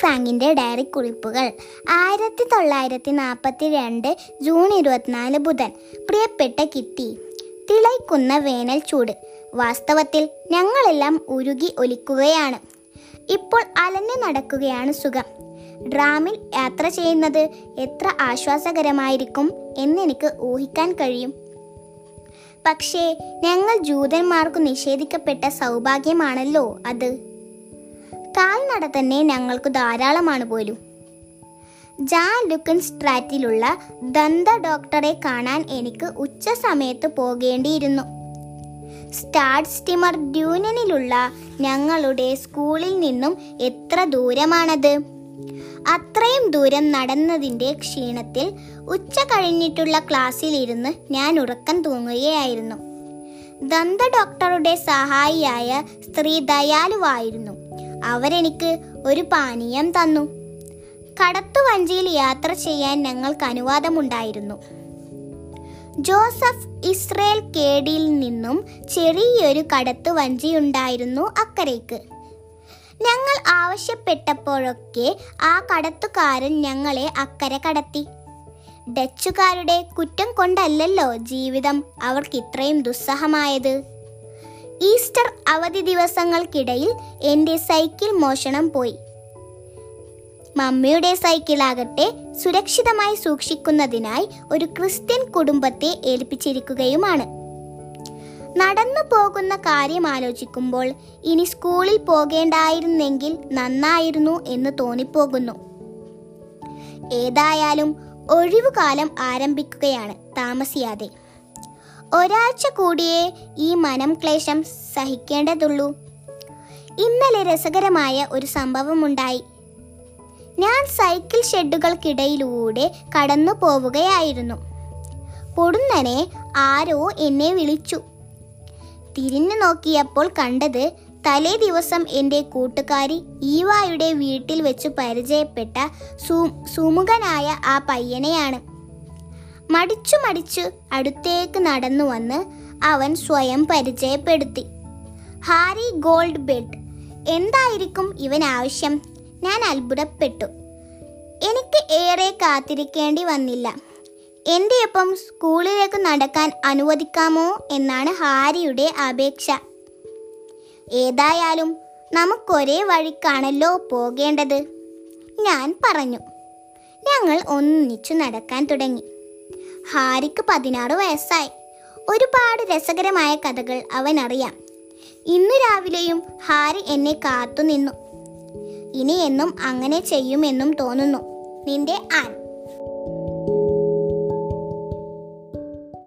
ഫ്രാങ്കിന്റെ diary കുറിപ്പുകൾ. ആയിരത്തി തൊള്ളായിരത്തി നാൽപ്പത്തി രണ്ട് ജൂൺ ഇരുപത്തിനാല് ബുധൻ. പ്രിയപ്പെട്ട കിട്ടി തിളയ്ക്കുന്ന വേനൽ ചൂട്. വാസ്തവത്തിൽ ഞങ്ങളെല്ലാം ഉരുകി ഒലിക്കുകയാണ്. ഇപ്പോൾ അലഞ്ഞു നടക്കുകയാണ് സുഖം. ഡ്രാമിൽ യാത്ര ചെയ്യുന്നത് എത്ര ആശ്വാസകരമായിരിക്കും എന്നെനിക്ക് ഊഹിക്കാൻ കഴിയും. പക്ഷേ ഞങ്ങൾ ജൂതന്മാർക്ക് നിഷേധിക്കപ്പെട്ട സൗഭാഗ്യമാണല്ലോ അത്. കാൽനട തന്നെ ഞങ്ങൾക്ക് ധാരാളമാണ് പോലും. ജാൻ ലുക്കൻ സ്ട്രാറ്റിലുള്ള ദന്ത ഡോക്ടറെ കാണാൻ എനിക്ക് ഉച്ച സമയത്ത് പോകേണ്ടിയിരുന്നു. സ്റ്റാർട്ട് സ്റ്റിമർ ഡ്യൂനനിലുള്ള ഞങ്ങളുടെ സ്കൂളിൽ നിന്നും എത്ര ദൂരമാണത്? അത്രയും ദൂരം നടന്നതിന്റെ ക്ഷീണത്തിൽ ഉച്ച കഴിഞ്ഞിട്ടുള്ള ക്ലാസ്സിലിരുന്ന് ഞാൻ ഉറക്കം തൂങ്ങുകയായിരുന്നു. ദന്ത ഡോക്ടറുടെ സഹായിയായ സ്ത്രീ ദയാലുവായിരുന്നു. അവരെനിക്ക് ഒരു പാനീയം തന്നു. കടത്തു വഞ്ചിയിൽ യാത്ര ചെയ്യാൻ ഞങ്ങൾക്ക് അനുവാദമുണ്ടായിരുന്നു. ജോസഫ് ഇസ്രയേൽ കേടിയിൽ നിന്നും ചെറിയൊരു കടത്തു വഞ്ചി കടത്തുവഞ്ചിയുണ്ടായിരുന്നു അക്കരയ്ക്ക്. ഞങ്ങൾ ആവശ്യപ്പെട്ടപ്പോഴൊക്കെ ആ കടത്തുകാരൻ ഞങ്ങളെ അക്കരെ കടത്തി. ഡച്ചുകാരുടെ കുറ്റം കൊണ്ടല്ലല്ലോ ജീവിതം അവർക്ക് ഇത്രയും ദുസ്സഹമായത്. ഈസ്റ്റർ അവധി ദിവസങ്ങൾക്കിടയിൽ എന്റെ സൈക്കിൾ മോഷണം പോയി. മമ്മിയുടെ സൈക്കിളാകട്ടെ സുരക്ഷിതമായി സൂക്ഷിക്കുന്നതിനായി ഒരു ക്രിസ്ത്യൻ കുടുംബത്തെ ഏൽപ്പിച്ചിരിക്കുകയുമാണ്. നടന്നു പോകുന്ന കാര്യം ആലോചിക്കുമ്പോൾ ഇനി സ്കൂളിൽ പോകേണ്ടായിരുന്നെങ്കിൽ നന്നായിരുന്നു എന്ന് തോന്നിപ്പോകുന്നു. ഏതായാലും ഒഴിവുകാലം ആരംഭിക്കുകയാണ് താമസിയാതെ. ഒരാഴ്ച കൂടിയേ ഈ മനം ക്ലേശം സഹിക്കേണ്ടതുള്ളൂ. ഇന്നലെ രസകരമായ ഒരു സംഭവമുണ്ടായി. ഞാൻ സൈക്കിൾ ഷെഡുകൾക്കിടയിലൂടെ കടന്നു പോവുകയായിരുന്നു. പൊടുന്നനെ ആരോ എന്നെ വിളിച്ചു. തിരിഞ്ഞു നോക്കിയപ്പോൾ കണ്ടത് തലേ ദിവസം എന്റെ കൂട്ടുകാരി ഈവായുടെ വീട്ടിൽ വെച്ച് പരിചയപ്പെട്ട സുമുഖനായ ആ പയ്യനെയാണ്. മടിച്ചു മടിച്ചു അടുത്തേക്ക് നടന്നു വന്ന് അവൻ സ്വയം പരിചയപ്പെടുത്തി. Harry Goldberg. എന്തായിരിക്കും ഇവൻ ആവശ്യം? ഞാൻ അത്ഭുതപ്പെട്ടു. എനിക്ക് ഏറെ കാത്തിരിക്കേണ്ടി വന്നില്ല. എന്റെ ഒപ്പം സ്കൂളിലേക്ക് നടക്കാൻ അനുവദിക്കാമോ എന്നാണ് ഹാരിയുടെ അപേക്ഷ. ഏതായാലും നമുക്കൊരേ വഴിക്കാണല്ലോ പോകേണ്ടത്. ഞാൻ പറഞ്ഞു. ഞങ്ങൾ ഒന്നിച്ചു നടക്കാൻ തുടങ്ങി. ഹാരിക്ക് പതിനാറ് വയസ്സായി. ഒരുപാട് രസകരമായ കഥകൾ അവൻ അറിയാം ഇന്ന് രാവിലെയും ഹാരി എന്നെ കാത്തുനിന്നു. ഇനി എന്നും അങ്ങനെ ചെയ്യുമെന്നും തോന്നുന്നു. നിന്റെ ആൻ.